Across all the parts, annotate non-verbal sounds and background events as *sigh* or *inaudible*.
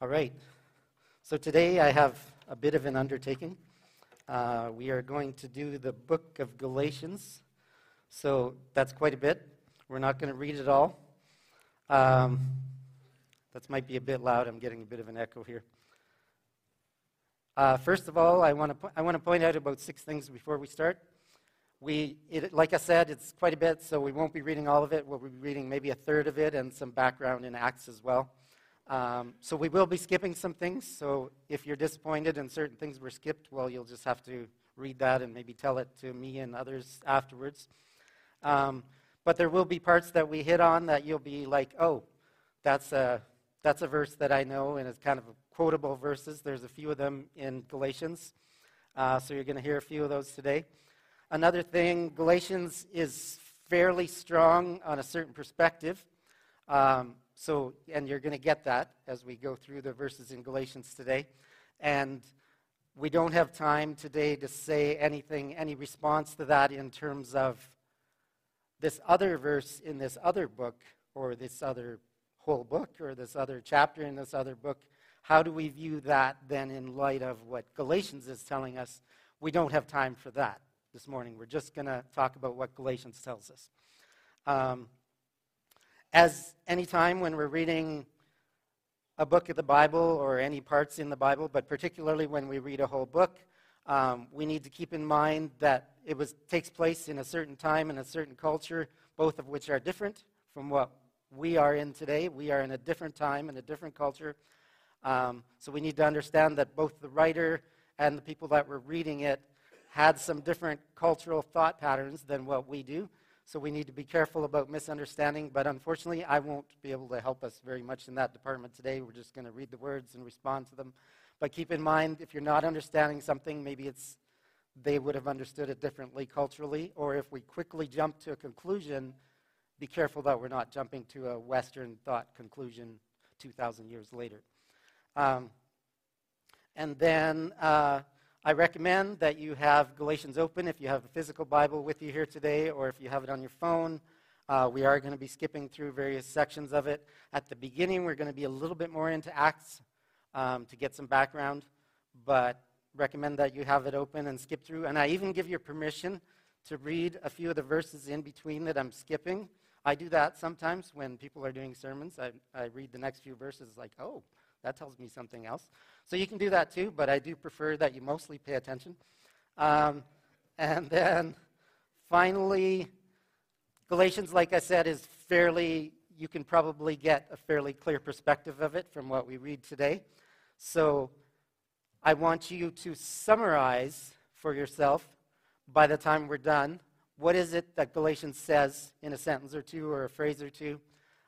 All right. So today I have a bit of an undertaking. Uh, we are going to do the book of Galatians. So that's quite a bit. We're not going to read it all. Um, that might be a bit loud. I'm getting a bit of an echo here. Uh, first of all, I want to I want to point out about six things before we start. We, it, like I said, it's quite a bit, so we won't be reading all of it. We'll be reading maybe a third of it and some background in Acts as well. Um, so we will be skipping some things. So if you're disappointed and certain things were skipped, well, you'll just have to read that and maybe tell it to me and others afterwards. Um, but there will be parts that we hit on that you'll be like, oh, that's a, that's a verse that I know, and it's kind of quotable verses. There's a few of them in Galatians. Uh, so you're going to hear a few of those today. Another thing, Galatians is fairly strong on a certain perspective. Um, so, and you're going to get that as we go through the verses in Galatians today. And we don't have time today to say anything, any response to that in terms of this other verse in this other book, or this other whole book, or this other chapter in this other book. How do we view that then in light of what Galatians is telling us? We don't have time for that this morning. We're just going to talk about what Galatians tells us. Um, as any time when we're reading a book of the Bible or any parts in the Bible, but particularly when we read a whole book, um, we need to keep in mind that it was, takes place in a certain time and a certain culture, both of which are different from what we are in today. We are in a different time and a different culture. Um, so we need to understand that both the writer and the people that were reading it had some different cultural thought patterns than what we do. So we need to be careful about misunderstanding. But unfortunately, I won't be able to help us very much in that department today. We're just going to read the words and respond to them. But keep in mind, if you're not understanding something, maybe it's they would have understood it differently culturally. Or if we quickly jump to a conclusion, be careful that we're not jumping to a Western thought conclusion 2,000 years later. Um, and then uh, I recommend that you have Galatians open if you have a physical Bible with you here today, or if you have it on your phone. Uh, we are going to be skipping through various sections of it. At the beginning, we're going to be a little bit more into Acts um, to get some background, but recommend that you have it open and skip through. And I even give you permission to read a few of the verses in between that I'm skipping. I do that sometimes when people are doing sermons. I, I read the next few verses, like, oh, that tells me something else. So you can do that too, but I do prefer that you mostly pay attention. Um, and then finally, Galatians, like I said, is fairly, you can probably get a fairly clear perspective of it from what we read today. So I want you to summarize for yourself by the time we're done what is it that Galatians says in a sentence or two or a phrase or two.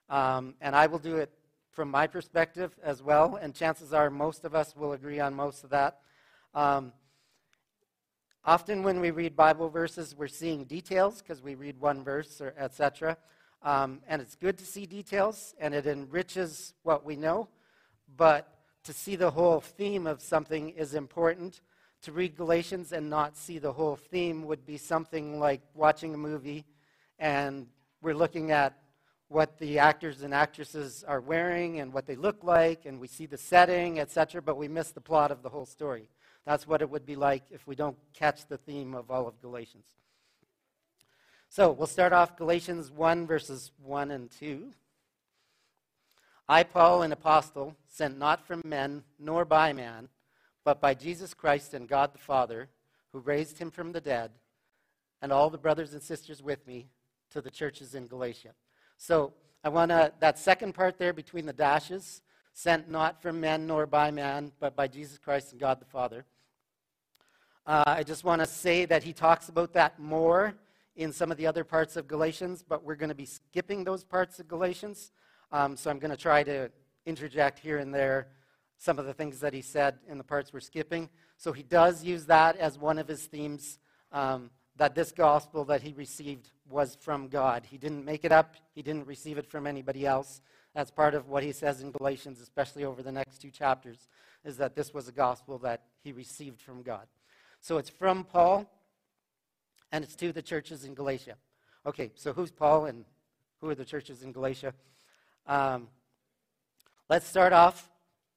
Um, and I will do it from my perspective as well, and chances are most of us will agree on most of that. Um, often when we read Bible verses, we're seeing details because we read one verse or etc. Um, and it's good to see details, and it enriches what we know. But to see the whole theme of something is important. To read Galatians and not see the whole theme would be something like watching a movie and we're looking at what the actors and actresses are wearing and what they look like, and we see the setting, etc., but we miss the plot of the whole story. That's what it would be like if we don't catch the theme of all of Galatians. So we'll start off Galatians 1, verses 1 and 2. I, Paul, an apostle, sent not from men nor by man, but by Jesus Christ and God the Father, who raised him from the dead, and all the brothers and sisters with me to the churches in Galatia. So I want to, that second part there between the dashes, sent not from men nor by man, but by Jesus Christ and God the Father. Uh, I just want to say that he talks about that more in some of the other parts of Galatians, but we're going to be skipping those parts of Galatians. Um, so I'm going to try to interject here and there some of the things that he said in the parts we're skipping. So he does use that as one of his themes. Um, that this gospel that he received was from God. He didn't make it up, he didn't receive it from anybody else. That's part of what he says in Galatians, especially over the next two chapters, is that this was a gospel that he received from God. So it's from Paul, and it's to the churches in Galatia. Okay, so who's Paul and who are the churches in Galatia? Um, let's start off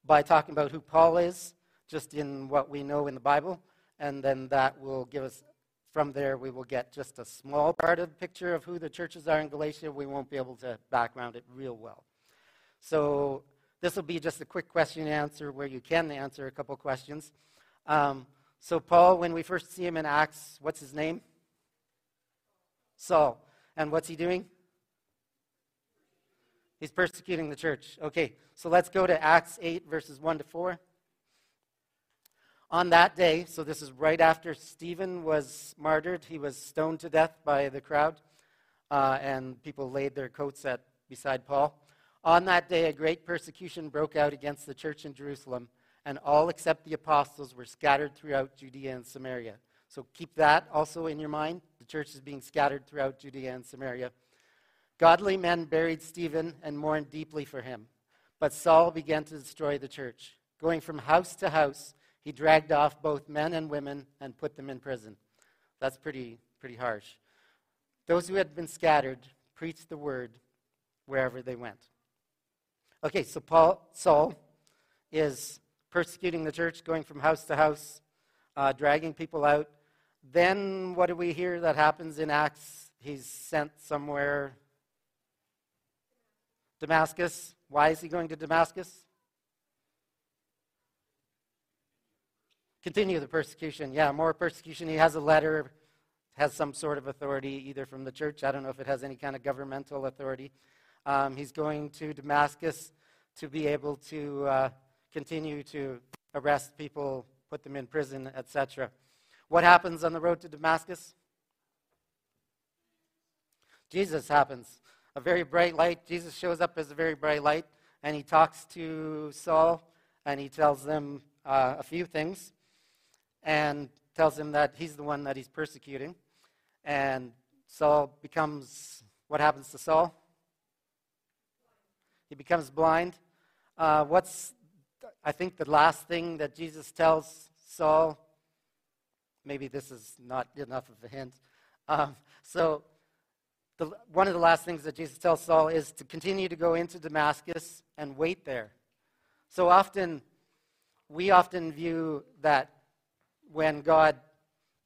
by talking about who Paul is, just in what we know in the Bible, and then that will give us, from there, we will get just a small part of the picture of who the churches are in Galatia. We won't be able to background it real well. So this will be just a quick question and answer where you can answer a couple questions. Um, so, Paul, when we first see him in Acts, what's his name? Saul. And what's he doing? He's persecuting the church. Okay, so let's go to Acts 8, verses 1 to 4. On that day, so this is right after Stephen was martyred, he was stoned to death by the crowd, uh, and people laid their coats at, beside Paul. On that day, a great persecution broke out against the church in Jerusalem, and all except the apostles were scattered throughout Judea and Samaria. So keep that also in your mind. The church is being scattered throughout Judea and Samaria. Godly men buried Stephen and mourned deeply for him. But Saul began to destroy the church. Going from house to house, he dragged off both men and women and put them in prison. That's pretty, pretty harsh. Those who had been scattered preached the word wherever they went. Okay, so Paul, Saul is persecuting the church, going from house to house, uh, dragging people out. Then what do we hear that happens in Acts? He's sent somewhere. Damascus. Why is he going to Damascus? Continue the persecution. Yeah, more persecution. He has a letter, has some sort of authority, either from the church. I don't know if it has any kind of governmental authority. Um, he's going to Damascus to be able to uh, continue to arrest people, put them in prison, etc. What happens on the road to Damascus? Jesus happens. A very bright light. Jesus shows up as a very bright light, and he talks to Saul, and he tells them uh, a few things, and tells him that he's the one that he's persecuting. And Saul becomes, what happens to Saul? He becomes blind. Uh, what's, I think, the last thing that Jesus tells Saul? Maybe this is not enough of a hint. Um, so, the, one of the last things that Jesus tells Saul is to continue to go into Damascus and wait there. So often, we often view that when God,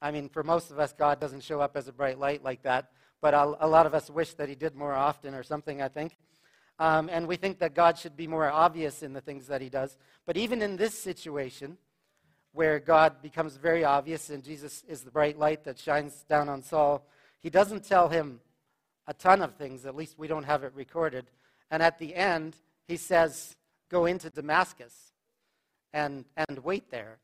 I mean, for most of us, God doesn't show up as a bright light like that, but a, lot of us wish that He did more often or something, I think. Um, and we think that God should be more obvious in the things that he does. But even in this situation, where God becomes very obvious and Jesus is the bright light that shines down on Saul, he doesn't tell him a ton of things. At least we don't have it recorded. And at the end, he says, Go into Damascus and, and wait there.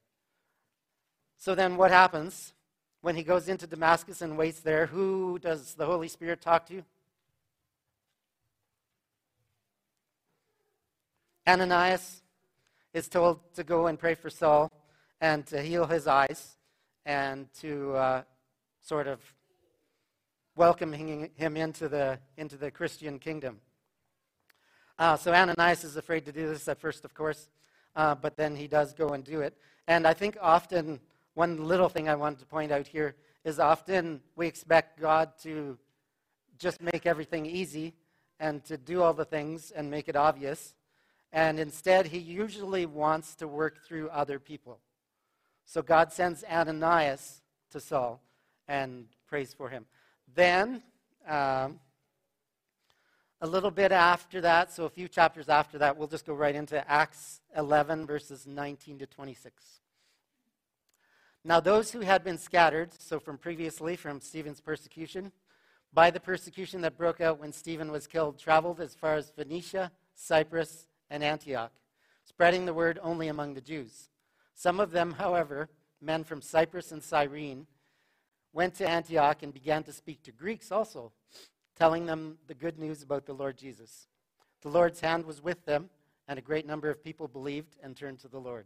So then what happens when he goes into Damascus and waits there? Who does the Holy Spirit talk to? Ananias is told to go and pray for Saul and to heal his eyes and to uh, sort of welcome him into the, into the Christian kingdom. Uh, so Ananias is afraid to do this at first, of course, uh, but then he does go and do it. And I think often, one little thing I wanted to point out here is often we expect God to just make everything easy and to do all the things and make it obvious. And instead, he usually wants to work through other people. So God sends Ananias to Saul and prays for him. Then, um, a little bit after that, so a few chapters after that, we'll just go right into Acts 11, verses 19 to 26. Now, those who had been scattered, so from previously, from Stephen's persecution, by the persecution that broke out when Stephen was killed, traveled as far as Phoenicia, Cyprus, and Antioch, spreading the word only among the Jews. Some of them, however, men from Cyprus and Cyrene, went to Antioch and began to speak to Greeks also, telling them the good news about the Lord Jesus. The Lord's hand was with them, and a great number of people believed and turned to the Lord.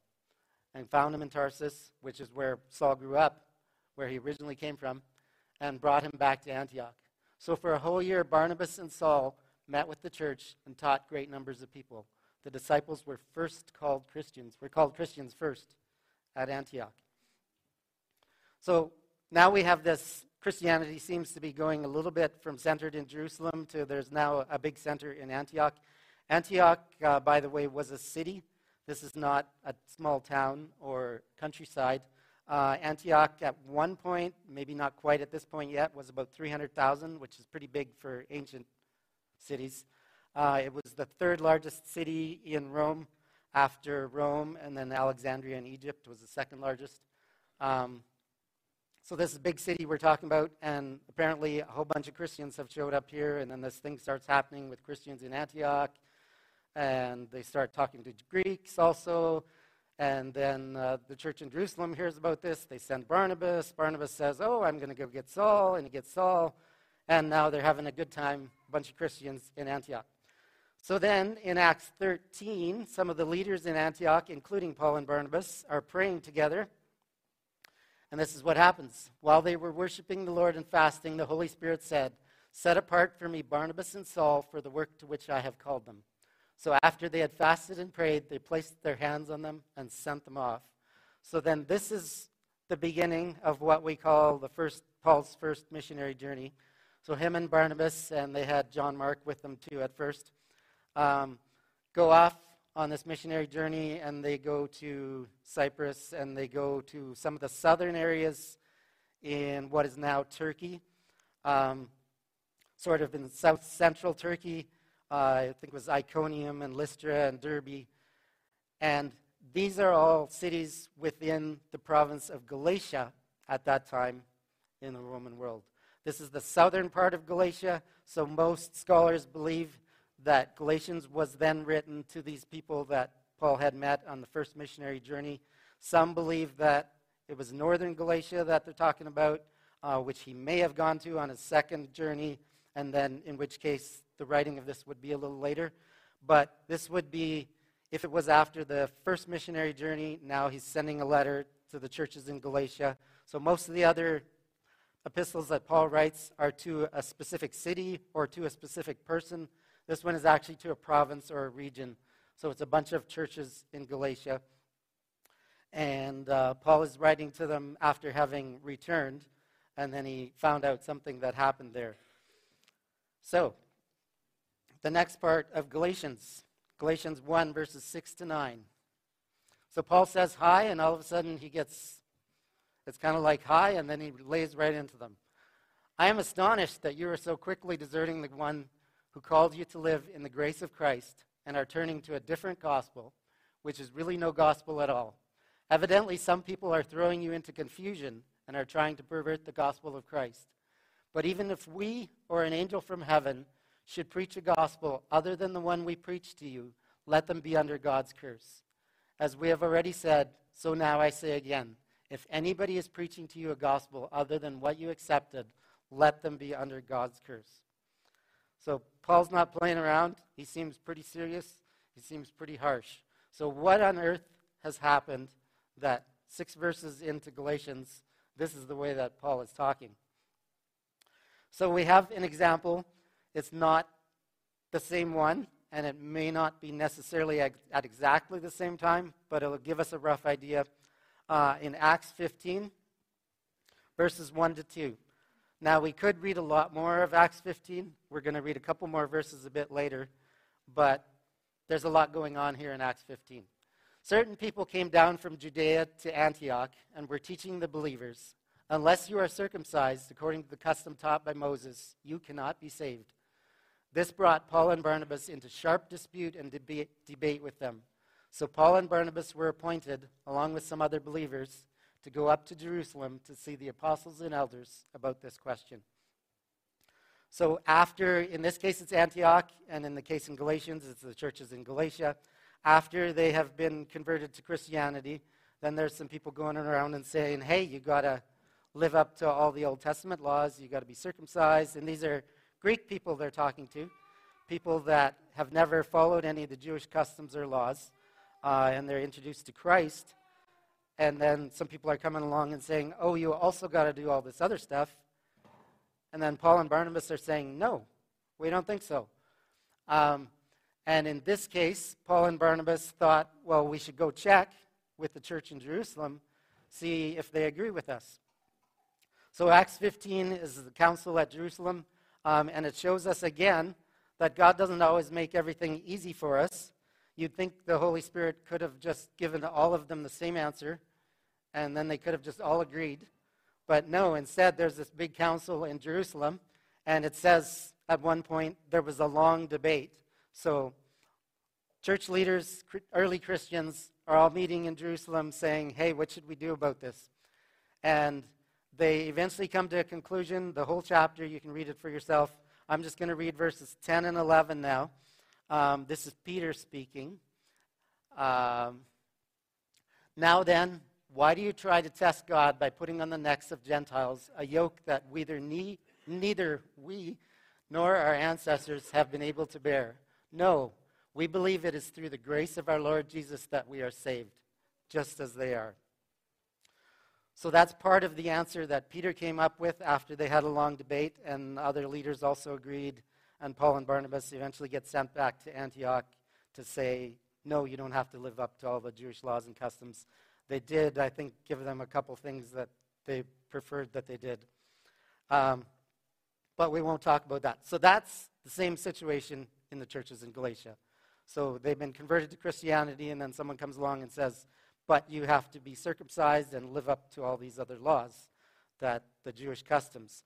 and found him in Tarsus, which is where Saul grew up, where he originally came from, and brought him back to Antioch. So for a whole year, Barnabas and Saul met with the church and taught great numbers of people. The disciples were first called Christians, were called Christians first at Antioch. So now we have this Christianity seems to be going a little bit from centered in Jerusalem to there's now a big center in Antioch. Antioch, uh, by the way, was a city. This is not a small town or countryside. Uh, Antioch, at one point, maybe not quite at this point yet, was about 300,000, which is pretty big for ancient cities. Uh, it was the third largest city in Rome after Rome, and then Alexandria in Egypt was the second largest. Um, so this is a big city we're talking about, and apparently a whole bunch of Christians have showed up here, and then this thing starts happening with Christians in Antioch, and they start talking to Greeks also, and then uh, the church in Jerusalem hears about this. They send Barnabas. Barnabas says, "Oh, I'm going to go get Saul," and he gets Saul, and now they're having a good time, a bunch of Christians in Antioch. So then, in Acts 13, some of the leaders in Antioch, including Paul and Barnabas, are praying together and this is what happens. While they were worshiping the Lord and fasting, the Holy Spirit said, Set apart for me Barnabas and Saul for the work to which I have called them. So after they had fasted and prayed, they placed their hands on them and sent them off. So then this is the beginning of what we call the first Paul's first missionary journey. So him and Barnabas, and they had John Mark with them too at first, um, go off on this missionary journey and they go to Cyprus and they go to some of the southern areas in what is now Turkey, um, sort of in south central Turkey. Uh, I think it was Iconium and Lystra and Derbe. And these are all cities within the province of Galatia at that time in the Roman world. This is the southern part of Galatia, so most scholars believe that Galatians was then written to these people that Paul had met on the first missionary journey. Some believe that it was northern Galatia that they're talking about, uh, which he may have gone to on his second journey, and then in which case the writing of this would be a little later. But this would be, if it was after the first missionary journey, now he's sending a letter to the churches in Galatia. So most of the other epistles that Paul writes are to a specific city or to a specific person. This one is actually to a province or a region. So it's a bunch of churches in Galatia. And uh, Paul is writing to them after having returned, and then he found out something that happened there. So, the next part of Galatians, Galatians 1, verses 6 to 9. So Paul says hi, and all of a sudden he gets, it's kind of like hi, and then he lays right into them. I am astonished that you are so quickly deserting the one who called you to live in the grace of Christ and are turning to a different gospel, which is really no gospel at all. Evidently, some people are throwing you into confusion and are trying to pervert the gospel of Christ. But even if we or an angel from heaven should preach a gospel other than the one we preach to you, let them be under God's curse. As we have already said, so now I say again if anybody is preaching to you a gospel other than what you accepted, let them be under God's curse. So Paul's not playing around. He seems pretty serious. He seems pretty harsh. So, what on earth has happened that six verses into Galatians, this is the way that Paul is talking? So, we have an example. It's not the same one, and it may not be necessarily at exactly the same time, but it'll give us a rough idea. Uh, in Acts 15, verses 1 to 2. Now, we could read a lot more of Acts 15. We're going to read a couple more verses a bit later, but there's a lot going on here in Acts 15. Certain people came down from Judea to Antioch and were teaching the believers Unless you are circumcised according to the custom taught by Moses, you cannot be saved. This brought Paul and Barnabas into sharp dispute and debate, debate with them. So Paul and Barnabas were appointed, along with some other believers, to go up to Jerusalem to see the apostles and elders about this question. So, after, in this case, it's Antioch, and in the case in Galatians, it's the churches in Galatia. After they have been converted to Christianity, then there's some people going around and saying, hey, you got to live up to all the Old Testament laws, you got to be circumcised. And these are Greek people they're talking to, people that have never followed any of the Jewish customs or laws, uh, and they're introduced to Christ. And then some people are coming along and saying, oh, you also got to do all this other stuff. And then Paul and Barnabas are saying, no, we don't think so. Um, and in this case, Paul and Barnabas thought, well, we should go check with the church in Jerusalem, see if they agree with us. So Acts 15 is the council at Jerusalem, um, and it shows us again that God doesn't always make everything easy for us. You'd think the Holy Spirit could have just given all of them the same answer, and then they could have just all agreed. But no, instead, there's this big council in Jerusalem, and it says at one point there was a long debate. So, church leaders, early Christians, are all meeting in Jerusalem saying, hey, what should we do about this? And they eventually come to a conclusion. The whole chapter, you can read it for yourself. I'm just going to read verses 10 and 11 now. Um, this is Peter speaking. Um, now then, why do you try to test God by putting on the necks of Gentiles a yoke that neither, ne- neither we nor our ancestors have been able to bear? No, we believe it is through the grace of our Lord Jesus that we are saved, just as they are. So that's part of the answer that Peter came up with after they had a long debate, and other leaders also agreed. And Paul and Barnabas eventually get sent back to Antioch to say, no, you don't have to live up to all the Jewish laws and customs. They did, I think, give them a couple things that they preferred that they did. Um, but we won't talk about that. So that's the same situation in the churches in Galatia. So they've been converted to Christianity, and then someone comes along and says, but you have to be circumcised and live up to all these other laws that the Jewish customs.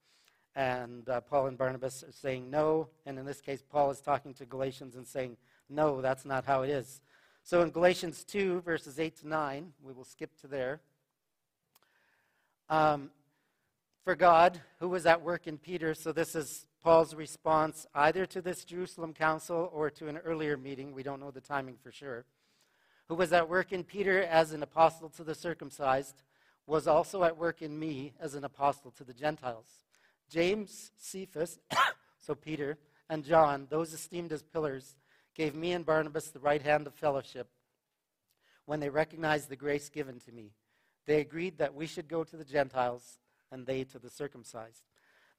And uh, Paul and Barnabas are saying no, and in this case, Paul is talking to Galatians and saying, no, that's not how it is. So in Galatians 2, verses 8 to 9, we will skip to there. Um, for God, who was at work in Peter, so this is Paul's response either to this Jerusalem council or to an earlier meeting. We don't know the timing for sure who was at work in Peter as an apostle to the circumcised, was also at work in me as an apostle to the Gentiles. James, Cephas, *coughs* so Peter, and John, those esteemed as pillars, gave me and Barnabas the right hand of fellowship when they recognized the grace given to me. They agreed that we should go to the Gentiles and they to the circumcised.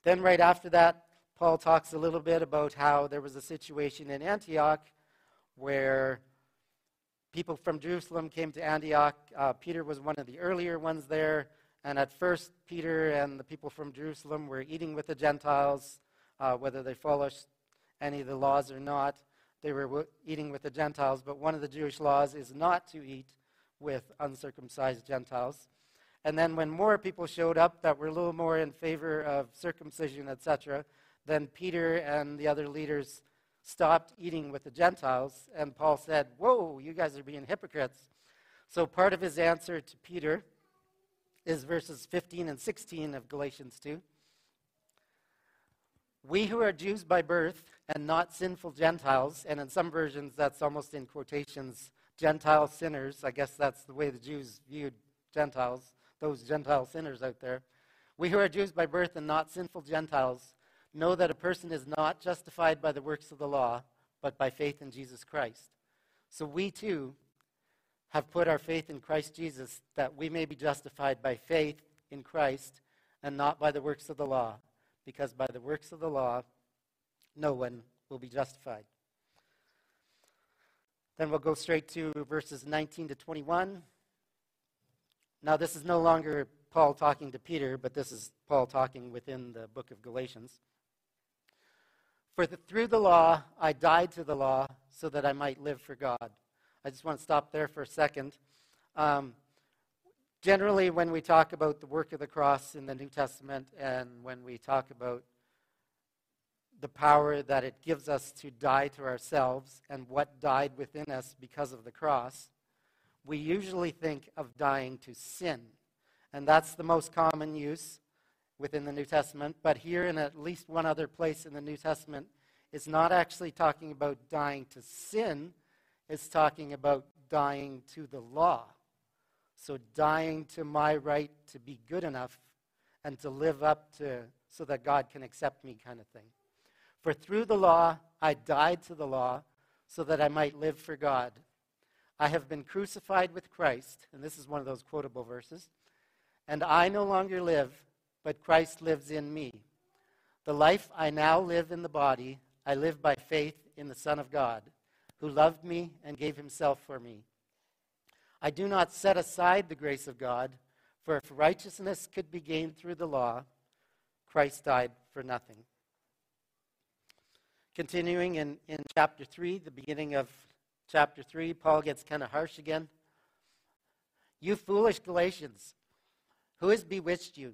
Then, right after that, Paul talks a little bit about how there was a situation in Antioch where people from Jerusalem came to Antioch. Uh, Peter was one of the earlier ones there. And at first, Peter and the people from Jerusalem were eating with the Gentiles, uh, whether they followed any of the laws or not. They were w- eating with the Gentiles. But one of the Jewish laws is not to eat with uncircumcised Gentiles. And then when more people showed up that were a little more in favor of circumcision, etc., then Peter and the other leaders stopped eating with the Gentiles, and Paul said, Whoa, you guys are being hypocrites. So part of his answer to Peter is verses 15 and 16 of Galatians 2. We who are Jews by birth and not sinful Gentiles, and in some versions that's almost in quotations, Gentile sinners, I guess that's the way the Jews viewed Gentiles, those Gentile sinners out there. We who are Jews by birth and not sinful Gentiles know that a person is not justified by the works of the law, but by faith in Jesus Christ. So we too have put our faith in Christ Jesus that we may be justified by faith in Christ and not by the works of the law, because by the works of the law, no one will be justified. Then we'll go straight to verses 19 to 21. Now, this is no longer Paul talking to Peter, but this is Paul talking within the book of Galatians. For the, through the law, I died to the law so that I might live for God. I just want to stop there for a second. Um, generally, when we talk about the work of the cross in the New Testament and when we talk about the power that it gives us to die to ourselves and what died within us because of the cross, we usually think of dying to sin. And that's the most common use within the New Testament, but here in at least one other place in the New Testament, it's not actually talking about dying to sin, it's talking about dying to the law. So, dying to my right to be good enough and to live up to so that God can accept me, kind of thing. For through the law, I died to the law so that I might live for God. I have been crucified with Christ, and this is one of those quotable verses. And I no longer live, but Christ lives in me. The life I now live in the body, I live by faith in the Son of God, who loved me and gave himself for me. I do not set aside the grace of God, for if righteousness could be gained through the law, Christ died for nothing. Continuing in, in chapter 3, the beginning of chapter 3, Paul gets kind of harsh again. You foolish Galatians, who has bewitched you?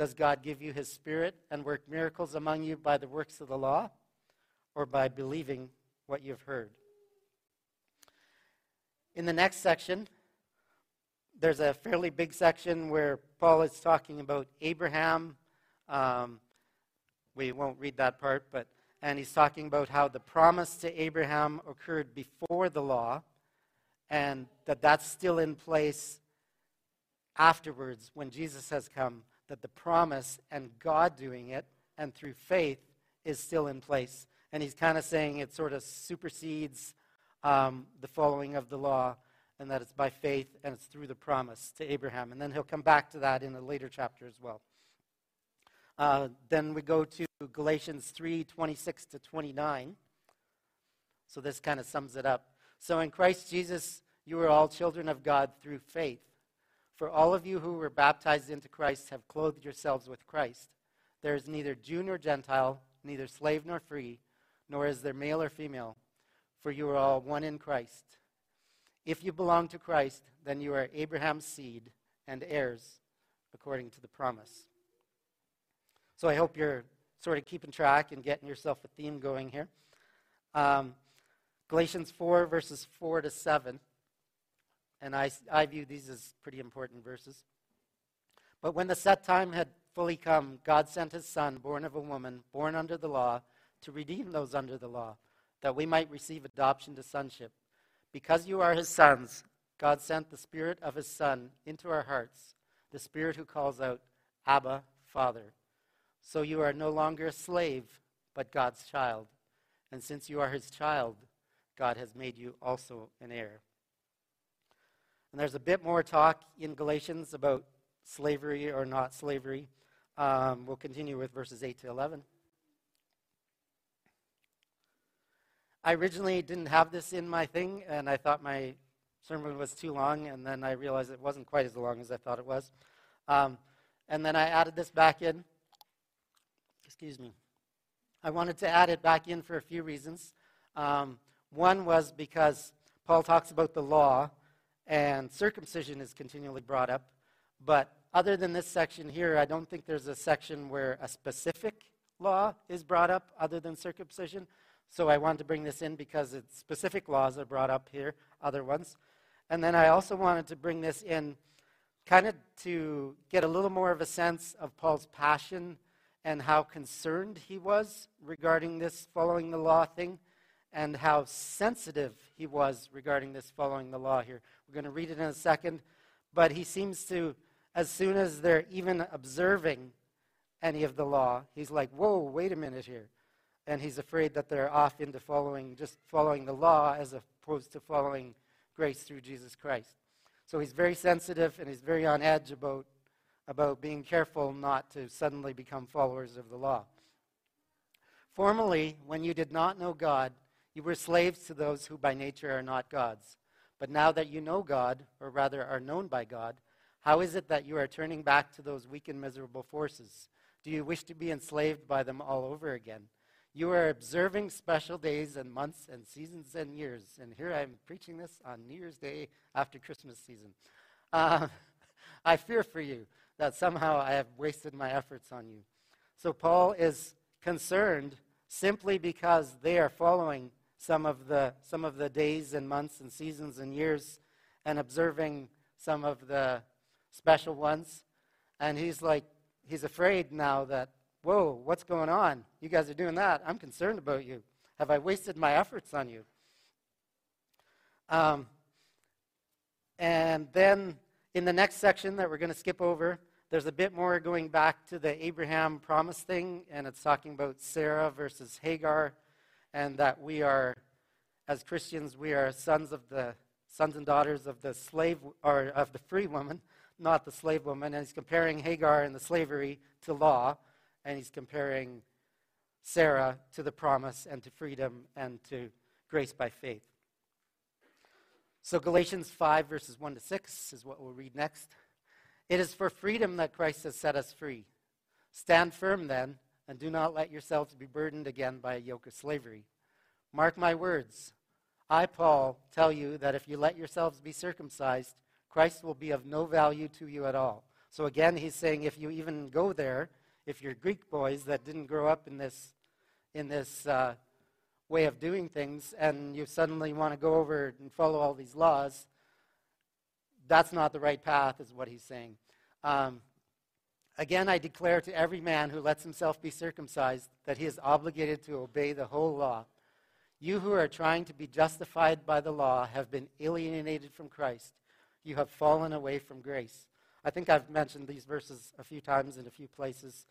Does God give you his Spirit and work miracles among you by the works of the law or by believing what you've heard? In the next section, there's a fairly big section where Paul is talking about Abraham. Um, we won't read that part, but and he's talking about how the promise to Abraham occurred before the law, and that that's still in place afterwards when Jesus has come, that the promise and God doing it and through faith is still in place. And he's kind of saying it sort of supersedes um, the following of the law, and that it's by faith and it's through the promise to Abraham. And then he'll come back to that in a later chapter as well. Uh, then we go to Galatians 3 26 to 29. So this kind of sums it up. So in Christ Jesus, you are all children of God through faith. For all of you who were baptized into Christ have clothed yourselves with Christ. There is neither Jew nor Gentile, neither slave nor free, nor is there male or female, for you are all one in Christ. If you belong to Christ, then you are Abraham's seed and heirs according to the promise. So I hope you're sort of keeping track and getting yourself a theme going here. Um, Galatians 4, verses 4 to 7. And I, I view these as pretty important verses. But when the set time had fully come, God sent his Son, born of a woman, born under the law, to redeem those under the law, that we might receive adoption to sonship. Because you are his sons, God sent the Spirit of his Son into our hearts, the Spirit who calls out, Abba, Father. So you are no longer a slave, but God's child. And since you are his child, God has made you also an heir. And there's a bit more talk in Galatians about slavery or not slavery. Um, we'll continue with verses 8 to 11. I originally didn't have this in my thing, and I thought my sermon was too long, and then I realized it wasn't quite as long as I thought it was. Um, and then I added this back in. Excuse me. I wanted to add it back in for a few reasons. Um, one was because Paul talks about the law, and circumcision is continually brought up. But other than this section here, I don't think there's a section where a specific law is brought up other than circumcision. So I wanted to bring this in because specific laws are brought up here, other ones. And then I also wanted to bring this in kind of to get a little more of a sense of Paul's passion and how concerned he was regarding this following the law thing and how sensitive he was regarding this following the law here. We're going to read it in a second, but he seems to, as soon as they're even observing any of the law, he's like, whoa, wait a minute here. And he's afraid that they're off into following, just following the law as opposed to following grace through Jesus Christ. So he's very sensitive and he's very on edge about about being careful not to suddenly become followers of the law. Formerly, when you did not know God, you were slaves to those who by nature are not God's. But now that you know God, or rather are known by God, how is it that you are turning back to those weak and miserable forces? Do you wish to be enslaved by them all over again? You are observing special days and months and seasons and years. And here I'm preaching this on New Year's Day after Christmas season. Uh, *laughs* I fear for you that somehow I have wasted my efforts on you. So Paul is concerned simply because they are following some of the, some of the days and months and seasons and years and observing some of the special ones. And he's like, he's afraid now that, whoa, what's going on? You guys are doing that. I'm concerned about you. Have I wasted my efforts on you? Um, and then in the next section that we're going to skip over, there's a bit more going back to the Abraham promise thing, and it's talking about Sarah versus Hagar, and that we are, as Christians, we are sons of the sons and daughters of the slave or of the free woman, not the slave woman. And he's comparing Hagar and the slavery to law, and he's comparing Sarah to the promise and to freedom and to grace by faith. So, Galatians 5, verses 1 to 6 is what we'll read next. It is for freedom that Christ has set us free. Stand firm then, and do not let yourselves be burdened again by a yoke of slavery. Mark my words. I, Paul, tell you that if you let yourselves be circumcised, Christ will be of no value to you at all. So again, he's saying if you even go there, if you're Greek boys that didn't grow up in this, in this uh, way of doing things and you suddenly want to go over and follow all these laws, that's not the right path, is what he's saying. Um, Again, I declare to every man who lets himself be circumcised that he is obligated to obey the whole law. You who are trying to be justified by the law have been alienated from Christ. You have fallen away from grace. I think I've mentioned these verses a few times in a few places.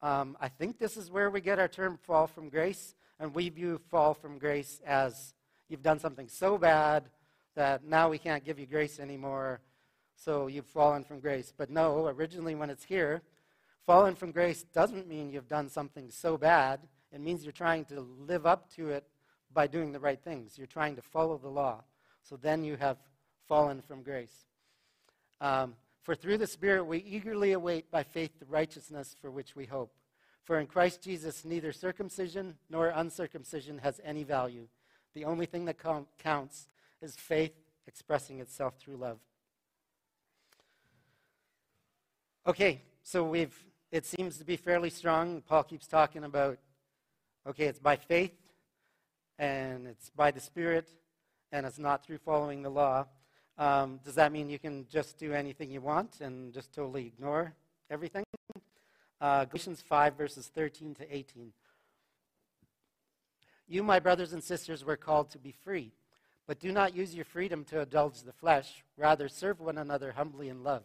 Um, I think this is where we get our term fall from grace and we view fall from grace as you've done something so bad that now we can't give you grace anymore, so you've fallen from grace. But no, originally when it's here, fallen from grace doesn't mean you've done something so bad. It means you're trying to live up to it by doing the right things. You're trying to follow the law. So then you have fallen from grace. Um, for through the Spirit we eagerly await by faith the righteousness for which we hope. For in Christ Jesus, neither circumcision nor uncircumcision has any value. The only thing that counts is faith expressing itself through love. Okay, so we've it seems to be fairly strong. Paul keeps talking about okay, it's by faith and it's by the Spirit and it's not through following the law. Um, does that mean you can just do anything you want and just totally ignore everything? Uh, Galatians 5, verses 13 to 18. You, my brothers and sisters, were called to be free, but do not use your freedom to indulge the flesh. Rather, serve one another humbly in love.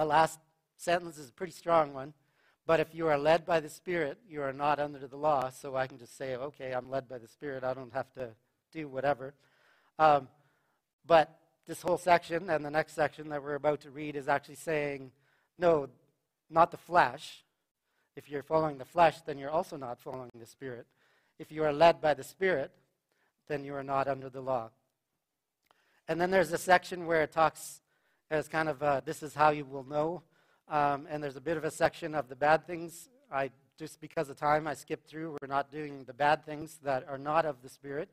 The last sentence is a pretty strong one. But if you are led by the Spirit, you are not under the law. So I can just say, okay, I'm led by the Spirit. I don't have to do whatever. Um, but this whole section and the next section that we're about to read is actually saying, no, not the flesh. If you're following the flesh, then you're also not following the Spirit. If you are led by the Spirit, then you are not under the law. And then there's a section where it talks as kind of a, this is how you will know. Um, and there's a bit of a section of the bad things. I just because of time, I skipped through. We're not doing the bad things that are not of the Spirit.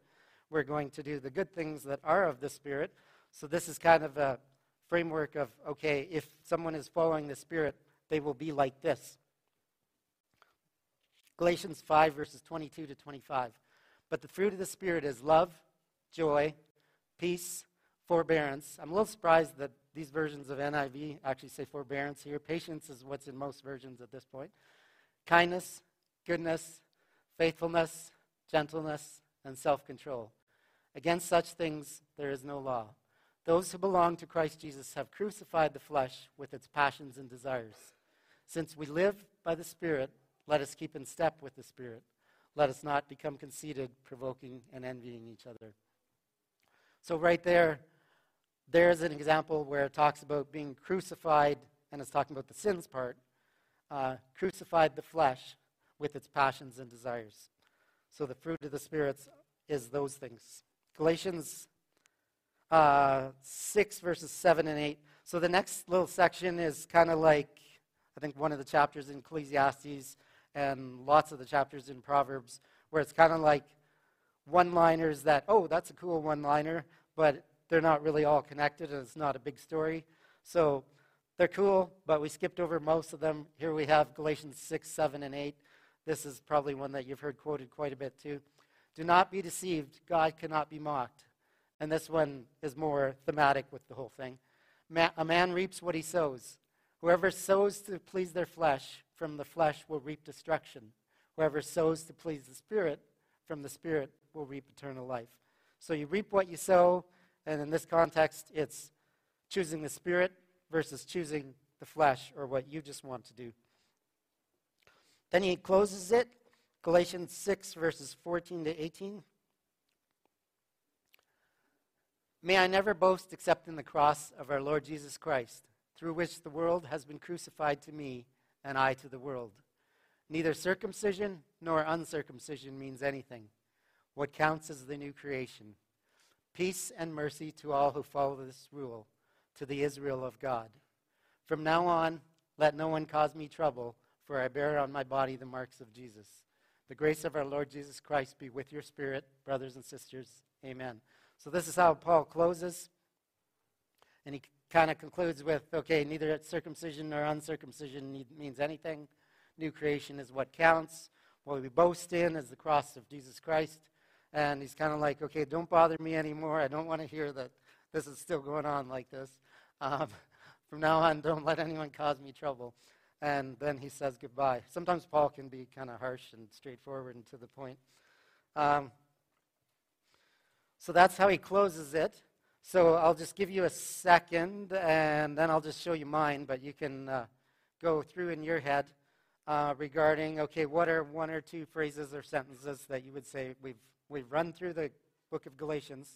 We're going to do the good things that are of the Spirit. So this is kind of a framework of okay, if someone is following the Spirit, they will be like this. Galatians 5, verses 22 to 25. But the fruit of the Spirit is love, joy, peace, forbearance. I'm a little surprised that these versions of NIV actually say forbearance here. Patience is what's in most versions at this point. Kindness, goodness, faithfulness, gentleness, and self control. Against such things there is no law. Those who belong to Christ Jesus have crucified the flesh with its passions and desires. Since we live by the Spirit, let us keep in step with the Spirit. Let us not become conceited, provoking, and envying each other. So, right there, there's an example where it talks about being crucified, and it's talking about the sins part. Uh, crucified the flesh with its passions and desires. So the fruit of the Spirit is those things. Galatians uh, 6, verses 7 and 8. So the next little section is kind of like, I think, one of the chapters in Ecclesiastes and lots of the chapters in Proverbs, where it's kind of like one liners that, oh, that's a cool one liner, but they're not really all connected and it's not a big story. So they're cool, but we skipped over most of them. Here we have Galatians 6, 7, and 8. This is probably one that you've heard quoted quite a bit too. Do not be deceived. God cannot be mocked. And this one is more thematic with the whole thing. a man reaps what he sows. Whoever sows to please their flesh, from the flesh will reap destruction. Whoever sows to please the Spirit, from the Spirit will reap eternal life. So you reap what you sow, and in this context, it's choosing the Spirit versus choosing the flesh or what you just want to do. Then he closes it, Galatians 6, verses 14 to 18. May I never boast except in the cross of our Lord Jesus Christ, through which the world has been crucified to me and I to the world. Neither circumcision nor uncircumcision means anything. What counts is the new creation. Peace and mercy to all who follow this rule, to the Israel of God. From now on, let no one cause me trouble, for I bear on my body the marks of Jesus. The grace of our Lord Jesus Christ be with your spirit, brothers and sisters. Amen. So this is how Paul closes. And he kind of concludes with okay, neither circumcision nor uncircumcision means anything. New creation is what counts. What we boast in is the cross of Jesus Christ. And he's kind of like, okay, don't bother me anymore. I don't want to hear that this is still going on like this. Um, *laughs* from now on, don't let anyone cause me trouble. And then he says goodbye. Sometimes Paul can be kind of harsh and straightforward and to the point. Um, so that's how he closes it. So I'll just give you a second, and then I'll just show you mine, but you can uh, go through in your head uh, regarding, okay, what are one or two phrases or sentences that you would say we've, we've run through the book of Galatians.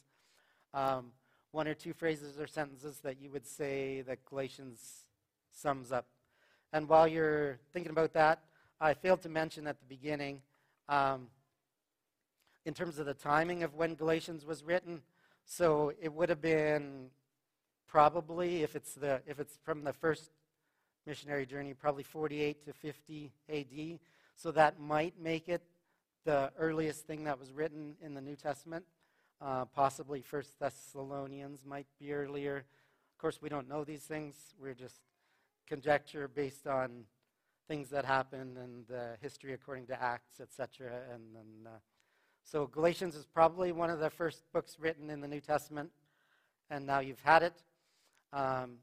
Um, one or two phrases or sentences that you would say that Galatians sums up. And while you're thinking about that, I failed to mention at the beginning um, in terms of the timing of when Galatians was written. So it would have been probably, if it's, the, if it's from the first missionary journey, probably 48 to 50 AD. So that might make it the earliest thing that was written in the New Testament. Uh, possibly First Thessalonians might be earlier. Of course, we don't know these things. We're just conjecture based on things that happened and uh, history according to Acts, etc. And, and uh, so Galatians is probably one of the first books written in the New Testament, and now you've had it. Um,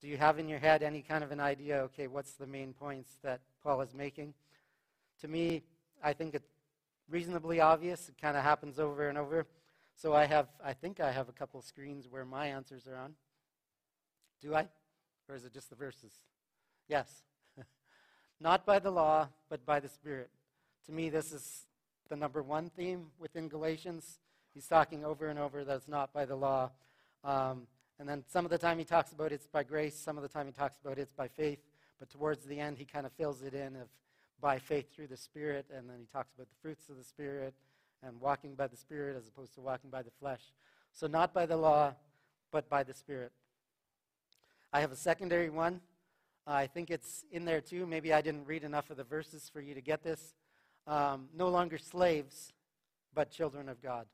do you have in your head any kind of an idea, okay, what's the main points that Paul is making? To me, I think it's reasonably obvious. It kind of happens over and over. So I have, I think I have a couple screens where my answers are on. Do I? Or is it just the verses? Yes. *laughs* Not by the law, but by the Spirit. To me, this is the number one theme within Galatians. He's talking over and over that it's not by the law. Um, and then some of the time he talks about it's by grace, some of the time he talks about it's by faith. But towards the end, he kind of fills it in of by faith through the Spirit, and then he talks about the fruits of the Spirit and walking by the Spirit as opposed to walking by the flesh. So, not by the law, but by the Spirit. I have a secondary one. I think it's in there too. Maybe I didn't read enough of the verses for you to get this. Um, no longer slaves, but children of God.